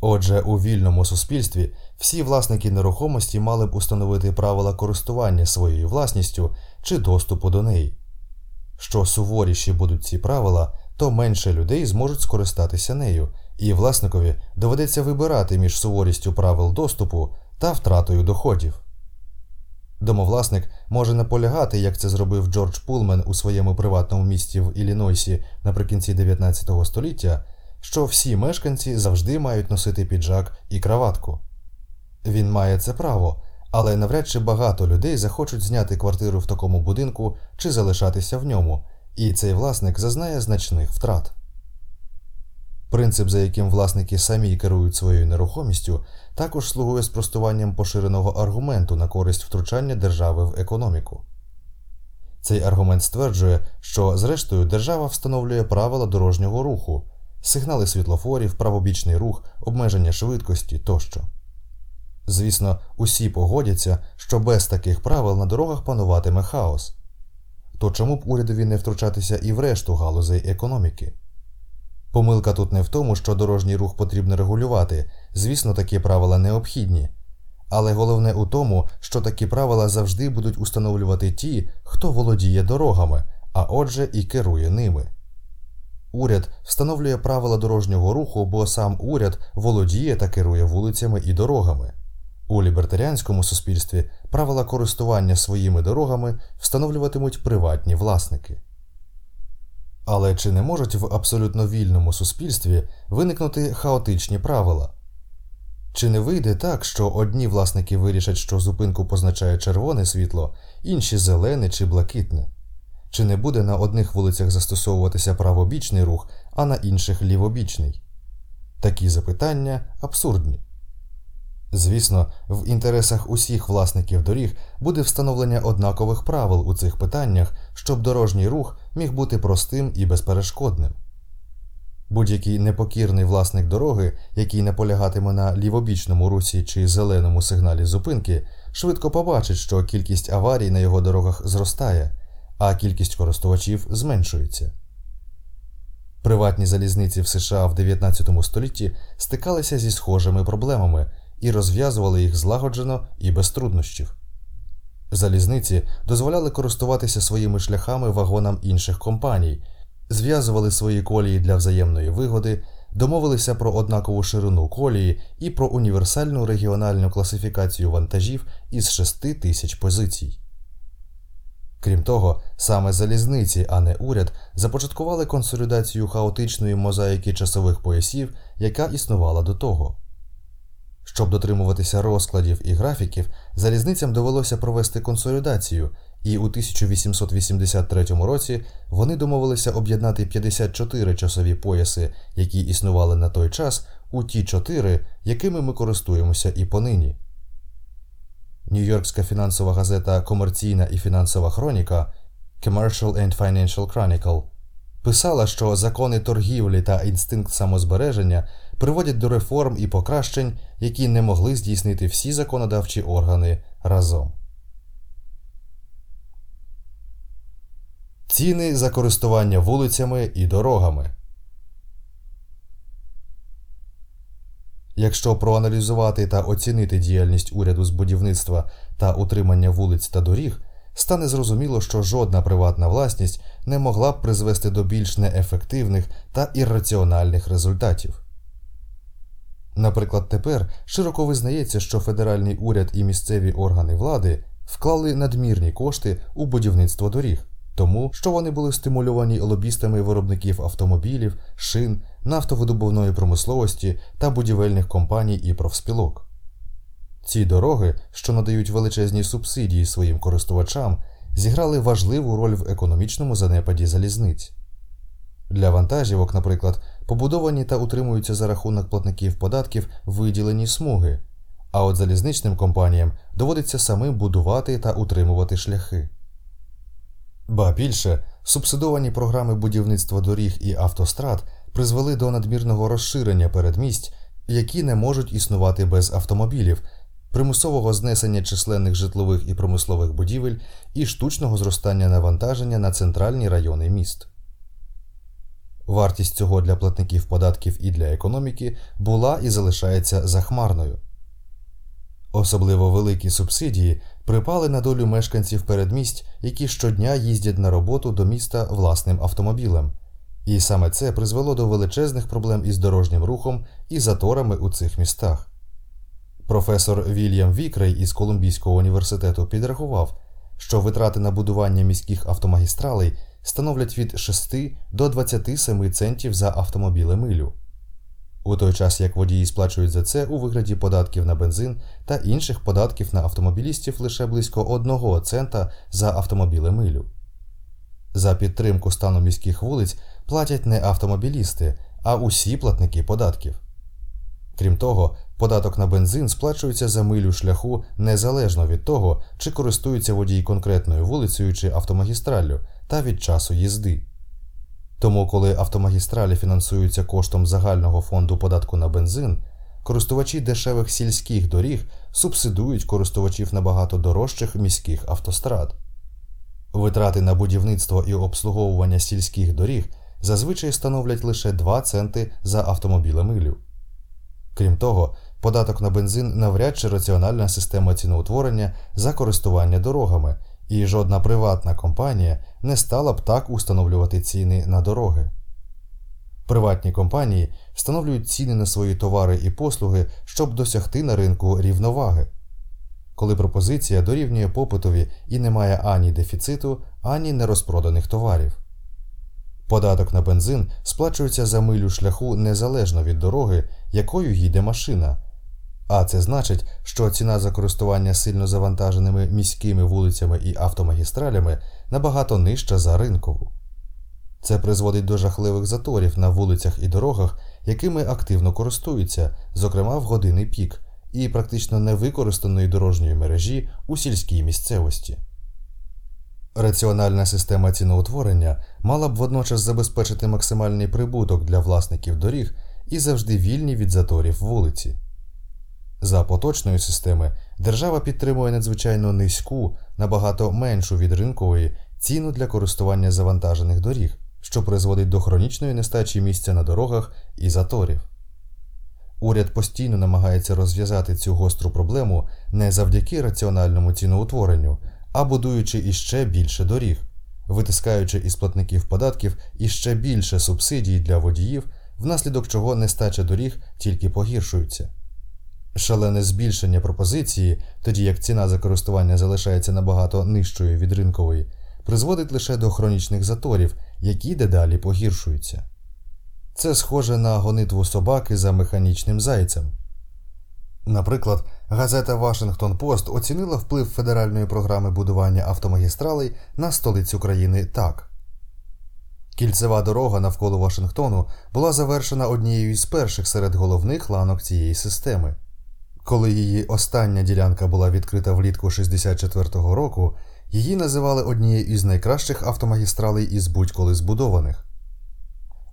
Отже, у вільному суспільстві всі власники нерухомості мали б установити правила користування своєю власністю чи доступу до неї. Що суворіші будуть ці правила, то менше людей зможуть скористатися нею, і власникові доведеться вибирати між суворістю правил доступу та втратою доходів. Домовласник може наполягати, як це зробив Джордж Пулмен у своєму приватному місті в Іллінойсі наприкінці 19 століття, що всі мешканці завжди мають носити піджак і краватку. Він має це право, але навряд чи багато людей захочуть зняти квартиру в такому будинку чи залишатися в ньому, і цей власник зазнає значних втрат. Принцип, за яким власники самі керують своєю нерухомістю, також слугує спростуванням поширеного аргументу на користь втручання держави в економіку. Цей аргумент стверджує, що, зрештою, держава встановлює правила дорожнього руху, сигнали світлофорів, правобічний рух, обмеження швидкості тощо. Звісно, усі погодяться, що без таких правил на дорогах пануватиме хаос. То чому б урядові не втручатися і в решту галузей економіки? Помилка тут не в тому, що дорожній рух потрібно регулювати, звісно, такі правила необхідні. Але головне у тому, що такі правила завжди будуть установлювати ті, хто володіє дорогами, а отже і керує ними. Уряд встановлює правила дорожнього руху, бо сам уряд володіє та керує вулицями і дорогами. У лібертаріанському суспільстві правила користування своїми дорогами встановлюватимуть приватні власники. Але чи не можуть в абсолютно вільному суспільстві виникнути хаотичні правила? Чи не вийде так, що одні власники вирішать, що зупинку позначає червоне світло, інші зелене чи блакитне? Чи не буде на одних вулицях застосовуватися правобічний рух, а на інших лівобічний? Такі запитання абсурдні. Звісно, в інтересах усіх власників доріг буде встановлення однакових правил у цих питаннях, щоб дорожній рух міг бути простим і безперешкодним. Будь-який непокірний власник дороги, який наполягатиме на лівобічному русі чи зеленому сигналі зупинки, швидко побачить, що кількість аварій на його дорогах зростає, а кількість користувачів зменшується. Приватні залізниці в США в 19 столітті стикалися зі схожими проблемами і розв'язували їх злагоджено і без труднощів. Залізниці дозволяли користуватися своїми шляхами вагонам інших компаній, зв'язували свої колії для взаємної вигоди, домовилися про однакову ширину колії і про універсальну регіональну класифікацію вантажів із 6 тисяч позицій. Крім того, саме залізниці, а не уряд, започаткували консолідацію хаотичної мозаїки часових поясів, яка існувала до того. Щоб дотримуватися розкладів і графіків, залізницям довелося провести консолідацію, і у 1883 році вони домовилися об'єднати 54 часові пояси, які існували на той час, у ті чотири, якими ми користуємося і понині. Нью-Йоркська фінансова газета Комерційна і фінансова хроніка Commercial and Financial Chronicle писала, що закони торгівлі та інстинкт самозбереження приводять до реформ і покращень, які не могли здійснити всі законодавчі органи разом. Ціни за користування вулицями і дорогами. Якщо проаналізувати та оцінити діяльність уряду з будівництва та утримання вулиць та доріг, стане зрозуміло, що жодна приватна власність не могла б призвести до більш неефективних та ірраціональних результатів. Наприклад, тепер широко визнається, що федеральний уряд і місцеві органи влади вклали надмірні кошти у будівництво доріг, тому що вони були стимульовані лобістами виробників автомобілів, шин, нафтовидобувної промисловості та будівельних компаній і профспілок. Ці дороги, що надають величезні субсидії своїм користувачам, зіграли важливу роль в економічному занепаді залізниць. Для вантажівок, наприклад, побудовані та утримуються за рахунок платників податків виділені смуги, а от залізничним компаніям доводиться самим будувати та утримувати шляхи. Ба більше субсидовані програми будівництва доріг і автострад призвели до надмірного розширення передмість, які не можуть існувати без автомобілів, примусового знесення численних житлових і промислових будівель і штучного зростання навантаження на центральні райони міст. Вартість цього для платників податків і для економіки була і залишається захмарною. Особливо великі субсидії припали на долю мешканців передмість, які щодня їздять на роботу до міста власним автомобілем, і саме це призвело до величезних проблем із дорожнім рухом і заторами у цих містах. Професор Вільям Вікрей із Колумбійського університету підрахував, що витрати на будування міських автомагістралей становлять від 6 до 27 центів за автомобіле милю. У той час як водії сплачують за це у вигляді податків на бензин та інших податків на автомобілістів лише близько 1 цента за автомобіле милю. За підтримку стану міських вулиць платять не автомобілісти, а усі платники податків. Крім того, податок на бензин сплачується за милю шляху незалежно від того, чи користується водій конкретною вулицею чи автомагістраллю та від часу їзди. Тому, коли автомагістралі фінансуються коштом загального фонду податку на бензин, користувачі дешевих сільських доріг субсидують користувачів набагато дорожчих міських автострад. Витрати на будівництво і обслуговування сільських доріг зазвичай становлять лише 2 центи за автомобіле милю. Крім того, податок на бензин навряд чи раціональна система ціноутворення за користування дорогами, і жодна приватна компанія не стала б так установлювати ціни на дороги. Приватні компанії встановлюють ціни на свої товари і послуги, щоб досягти на ринку рівноваги. Коли пропозиція дорівнює попитові і немає ані дефіциту, ані нерозпроданих товарів. Податок на бензин сплачується за милю шляху незалежно від дороги, якою їде машина. А це значить, що ціна за користування сильно завантаженими міськими вулицями і автомагістралями набагато нижча за ринкову. Це призводить до жахливих заторів на вулицях і дорогах, якими активно користуються, зокрема в години пік, і практично невикористаної дорожньої мережі у сільській місцевості. Раціональна система ціноутворення мала б водночас забезпечити максимальний прибуток для власників доріг і завжди вільні від заторів вулиці. За поточної системи держава підтримує надзвичайно низьку, набагато меншу від ринкової ціну для користування завантажених доріг, що призводить до хронічної нестачі місця на дорогах і заторів. Уряд постійно намагається розв'язати цю гостру проблему не завдяки раціональному ціноутворенню, а будуючи іще більше доріг, витискаючи із платників податків іще більше субсидій для водіїв, внаслідок чого нестача доріг тільки погіршується. Шалене збільшення пропозиції, тоді як ціна за користування залишається набагато нижчою від ринкової, призводить лише до хронічних заторів, які дедалі погіршуються. Це схоже на гонитву собаки за механічним зайцем. Наприклад, газета Вашингтон Пост оцінила вплив федеральної програми будування автомагістралей на столицю країни так. Кільцева дорога навколо Вашингтону була завершена однією з перших серед головних ланок цієї системи. Коли її остання ділянка була відкрита влітку 64-го року, її називали однією із найкращих автомагістралей із будь-коли збудованих.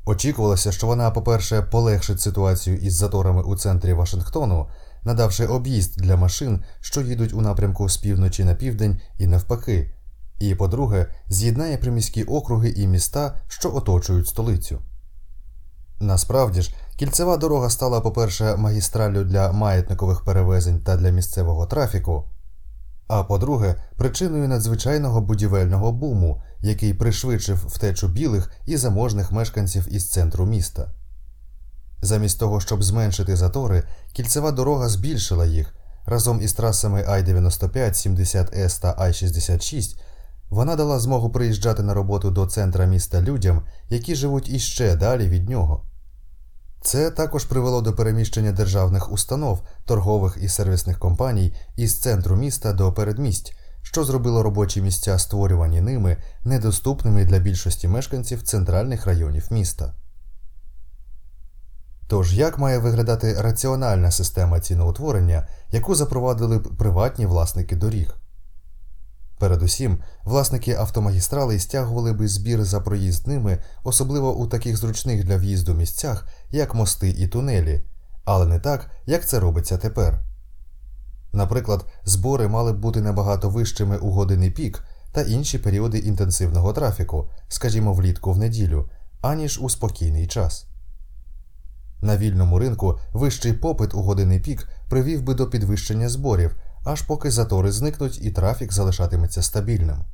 Очікувалося, що вона, по-перше, полегшить ситуацію із заторами у центрі Вашингтону, надавши об'їзд для машин, що їдуть у напрямку з півночі на південь і навпаки, і, по-друге, з'єднає приміські округи і міста, що оточують столицю. Насправді ж, кільцева дорога стала, по-перше, магістраллю для маятникових перевезень та для місцевого трафіку, а по-друге, причиною надзвичайного будівельного буму, який пришвидшив втечу білих і заможних мешканців із центру міста. Замість того, щоб зменшити затори, кільцева дорога збільшила їх разом із трасами Ай-95, 70С та Ай-66. Вона дала змогу приїжджати на роботу до центра міста людям, які живуть іще далі від нього. Це також привело до переміщення державних установ, торгових і сервісних компаній із центру міста до передмість, що зробило робочі місця, створювані ними, недоступними для більшості мешканців центральних районів міста. Тож як має виглядати раціональна система ціноутворення, яку запровадили б приватні власники доріг? Передусім, власники автомагістралей стягували би збір за проїзд ними, особливо у таких зручних для в'їзду місцях, як мости і тунелі, але не так, як це робиться тепер. Наприклад, збори мали б бути набагато вищими у години пік та інші періоди інтенсивного трафіку, скажімо, влітку в неділю, аніж у спокійний час. На вільному ринку вищий попит у години пік привів би до підвищення зборів, аж поки затори зникнуть і трафік залишатиметься стабільним.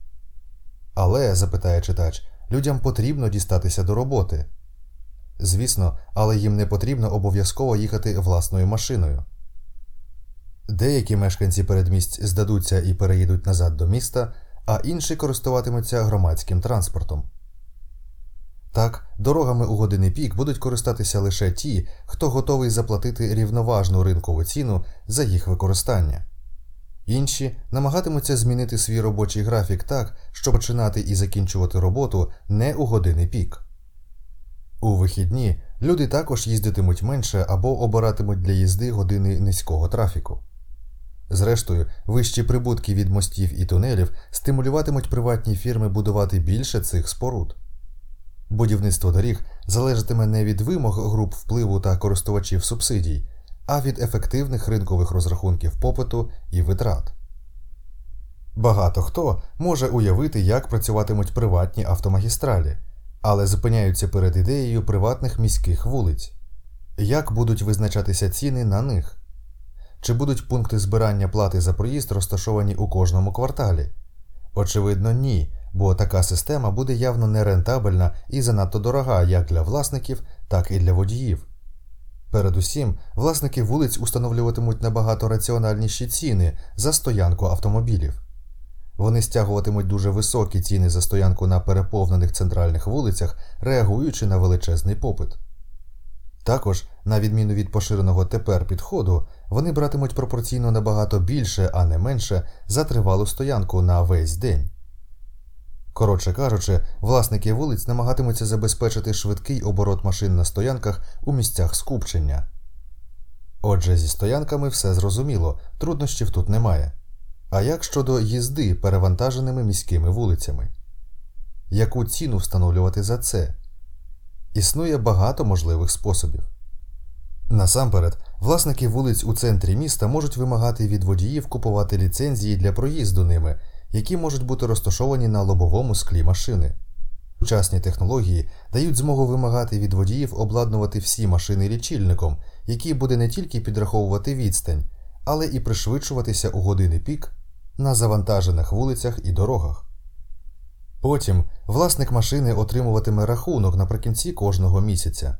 Але, запитає читач, людям потрібно дістатися до роботи. Звісно, але їм не потрібно обов'язково їхати власною машиною. Деякі мешканці передмість здадуться і переїдуть назад до міста, а інші користуватимуться громадським транспортом. Так, дорогами у години пік будуть користатися лише ті, хто готовий заплатити рівноважну ринкову ціну за їх використання. Інші намагатимуться змінити свій робочий графік так, щоб починати і закінчувати роботу не у години пік. У вихідні люди також їздитимуть менше або обиратимуть для їзди години низького трафіку. Зрештою, вищі прибутки від мостів і тунелів стимулюватимуть приватні фірми будувати більше цих споруд. Будівництво доріг залежатиме не від вимог груп впливу та користувачів субсидій, а від ефективних ринкових розрахунків попиту і витрат. Багато хто може уявити, як працюватимуть приватні автомагістралі, але зупиняються перед ідеєю приватних міських вулиць, як будуть визначатися ціни на них, чи будуть пункти збирання плати за проїзд розташовані у кожному кварталі? Очевидно, ні, бо така система буде явно нерентабельна і занадто дорога як для власників, так і для водіїв. Передусім, власники вулиць установлюватимуть набагато раціональніші ціни за стоянку автомобілів. Вони стягуватимуть дуже високі ціни за стоянку на переповнених центральних вулицях, реагуючи на величезний попит. Також, на відміну від поширеного тепер підходу, вони братимуть пропорційно набагато більше, а не менше за тривалу стоянку на весь день. Коротше кажучи, власники вулиць намагатимуться забезпечити швидкий оборот машин на стоянках у місцях скупчення. Отже, зі стоянками все зрозуміло, труднощів тут немає. А як щодо їзди перевантаженими міськими вулицями? Яку ціну встановлювати за це? Існує багато можливих способів. Насамперед, власники вулиць у центрі міста можуть вимагати від водіїв купувати ліцензії для проїзду ними які можуть бути розташовані на лобовому склі машини. Сучасні технології дають змогу вимагати від водіїв обладнувати всі машини лічильником, який буде не тільки підраховувати відстань, але і пришвидшуватися у години пік на завантажених вулицях і дорогах. Потім власник машини отримуватиме рахунок наприкінці кожного місяця.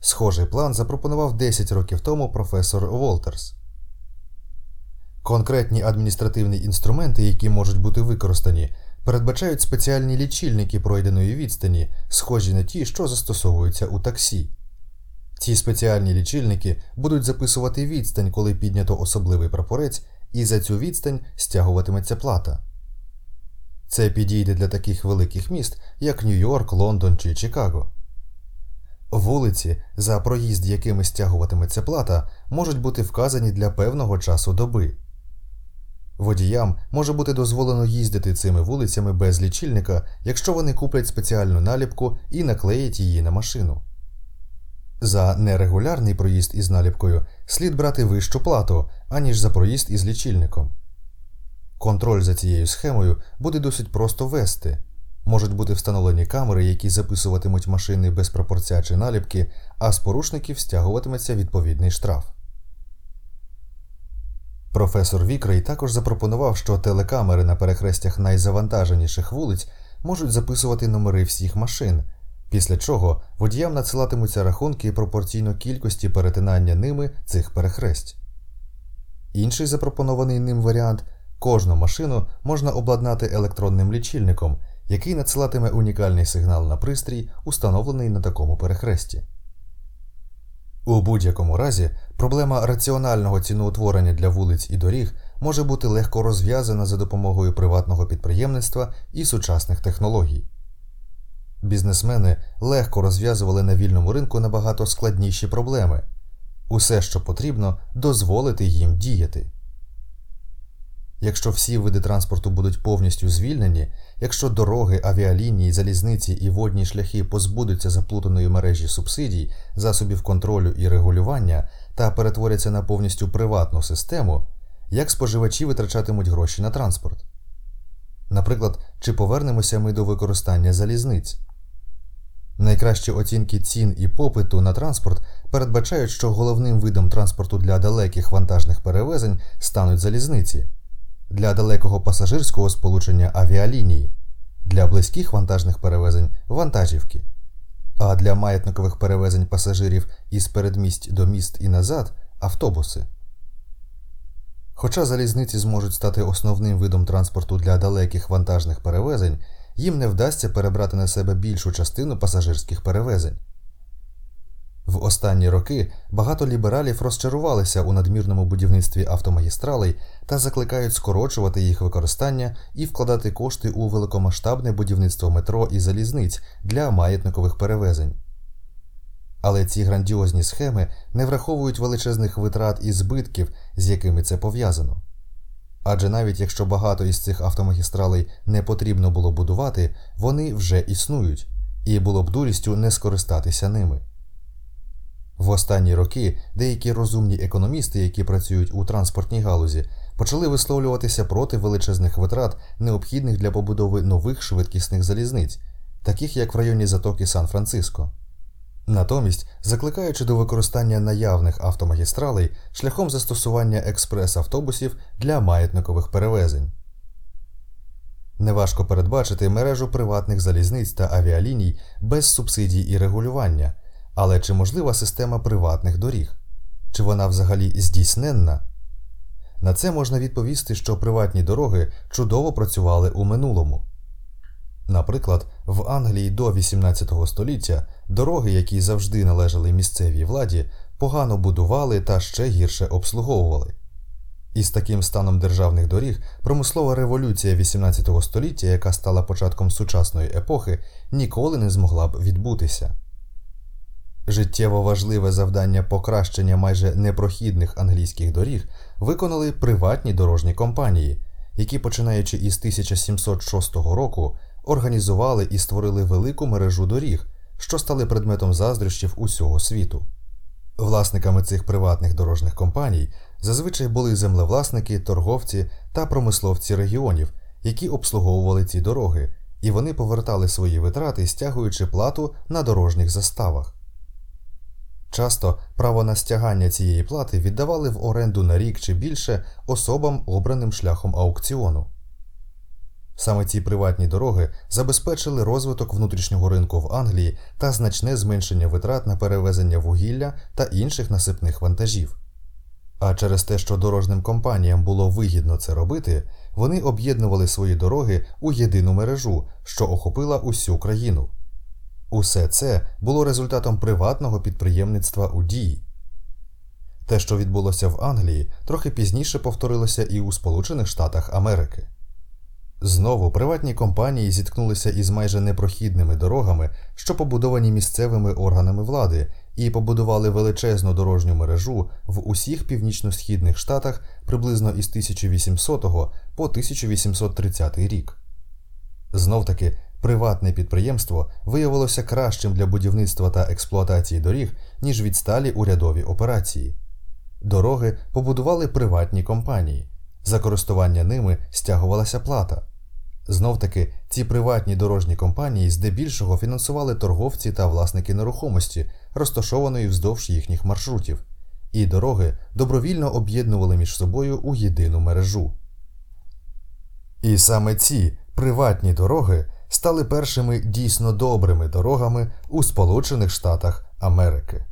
Схожий план запропонував 10 років тому професор Волтерс. Конкретні адміністративні інструменти, які можуть бути використані, передбачають спеціальні лічильники пройденої відстані, схожі на ті, що застосовуються у таксі. Ці спеціальні лічильники будуть записувати відстань, коли піднято особливий прапорець, і за цю відстань стягуватиметься плата. Це підійде для таких великих міст, як Нью-Йорк, Лондон чи Чикаго. Вулиці, за проїзд якими стягуватиметься плата, можуть бути вказані для певного часу доби. Водіям може бути дозволено їздити цими вулицями без лічильника, якщо вони куплять спеціальну наліпку і наклеять її на машину. За нерегулярний проїзд із наліпкою слід брати вищу плату, аніж за проїзд із лічильником. Контроль за цією схемою буде досить просто вести. Можуть бути встановлені камери, які записуватимуть машини без пропорця чи наліпки, а з порушників стягуватиметься відповідний штраф. Професор Вікрей також запропонував, що телекамери на перехрестях найзавантаженіших вулиць можуть записувати номери всіх машин, після чого водіям надсилатимуться рахунки пропорційно кількості перетинання ними цих перехресть. Інший запропонований ним варіант кожну машину можна обладнати електронним лічильником, який надсилатиме унікальний сигнал на пристрій, установлений на такому перехресті. У будь-якому разі проблема раціонального ціноутворення для вулиць і доріг може бути легко розв'язана за допомогою приватного підприємництва і сучасних технологій. Бізнесмени легко розв'язували на вільному ринку набагато складніші проблеми усе, що потрібно, дозволити їм діяти. Якщо всі види транспорту будуть повністю звільнені, якщо дороги, авіалінії, залізниці і водні шляхи позбудуться заплутаної мережі субсидій, засобів контролю і регулювання та перетворяться на повністю приватну систему, як споживачі витрачатимуть гроші на транспорт? Наприклад, чи повернемося ми до використання залізниць? Найкращі оцінки цін і попиту на транспорт передбачають, що головним видом транспорту для далеких вантажних перевезень стануть залізниці, для далекого пасажирського сполучення авіалінії, для близьких вантажних перевезень вантажівки, а для маятникових перевезень пасажирів із передмість до міст і назад автобуси. Хоча залізниці зможуть стати основним видом транспорту для далеких вантажних перевезень, їм не вдасться перебрати на себе більшу частину пасажирських перевезень. В останні роки багато лібералів розчарувалися у надмірному будівництві автомагістралей та закликають скорочувати їх використання і вкладати кошти у великомасштабне будівництво метро і залізниць для маятникових перевезень. Але ці грандіозні схеми не враховують величезних витрат і збитків, з якими це пов'язано. Адже навіть якщо багато із цих автомагістралей не потрібно було будувати, вони вже існують, і було б дурістю не скористатися ними. В останні роки деякі розумні економісти, які працюють у транспортній галузі, почали висловлюватися проти величезних витрат, необхідних для побудови нових швидкісних залізниць, таких як в районі затоки Сан-Франциско. Натомість, закликаючи до використання наявних автомагістралей шляхом застосування експрес-автобусів для маятникових перевезень. Неважко передбачити мережу приватних залізниць та авіаліній без субсидій і регулювання, але чи можлива система приватних доріг? Чи вона взагалі здійсненна? На це можна відповісти, що приватні дороги чудово працювали у минулому. Наприклад, в Англії до 18 століття дороги, які завжди належали місцевій владі, погано будували та ще гірше обслуговували. І з таким станом державних доріг промислова революція 18 століття, яка стала початком сучасної епохи, ніколи не змогла б відбутися. Життєво важливе завдання покращення майже непрохідних англійських доріг виконали приватні дорожні компанії, які, починаючи із 1706 року, організували і створили велику мережу доріг, що стали предметом заздрощів усього світу. Власниками цих приватних дорожніх компаній зазвичай були землевласники, торговці та промисловці регіонів, які обслуговували ці дороги, і вони повертали свої витрати, стягуючи плату на дорожніх заставах. Часто право на стягання цієї плати віддавали в оренду на рік чи більше особам, обраним шляхом аукціону. Саме ці приватні дороги забезпечили розвиток внутрішнього ринку в Англії та значне зменшення витрат на перевезення вугілля та інших насипних вантажів. А через те, що дорожним компаніям було вигідно це робити, вони об'єднували свої дороги у єдину мережу, що охопила усю країну. Усе це було результатом приватного підприємництва у дії. Те, що відбулося в Англії, трохи пізніше повторилося і у Сполучених Штатах Америки. Знову приватні компанії зіткнулися із майже непрохідними дорогами, що побудовані місцевими органами влади, і побудували величезну дорожню мережу в усіх північно-східних штатах приблизно із 1800 по 1830 рік. Знов таки, приватне підприємство виявилося кращим для будівництва та експлуатації доріг, ніж відсталі урядові операції. Дороги побудували приватні компанії. За користування ними стягувалася плата. Знов таки, ці приватні дорожні компанії здебільшого фінансували торговці та власники нерухомості, розташованої вздовж їхніх маршрутів, і дороги добровільно об'єднували між собою у єдину мережу. І саме ці приватні дороги стали першими дійсно добрими дорогами у Сполучених Штатах Америки.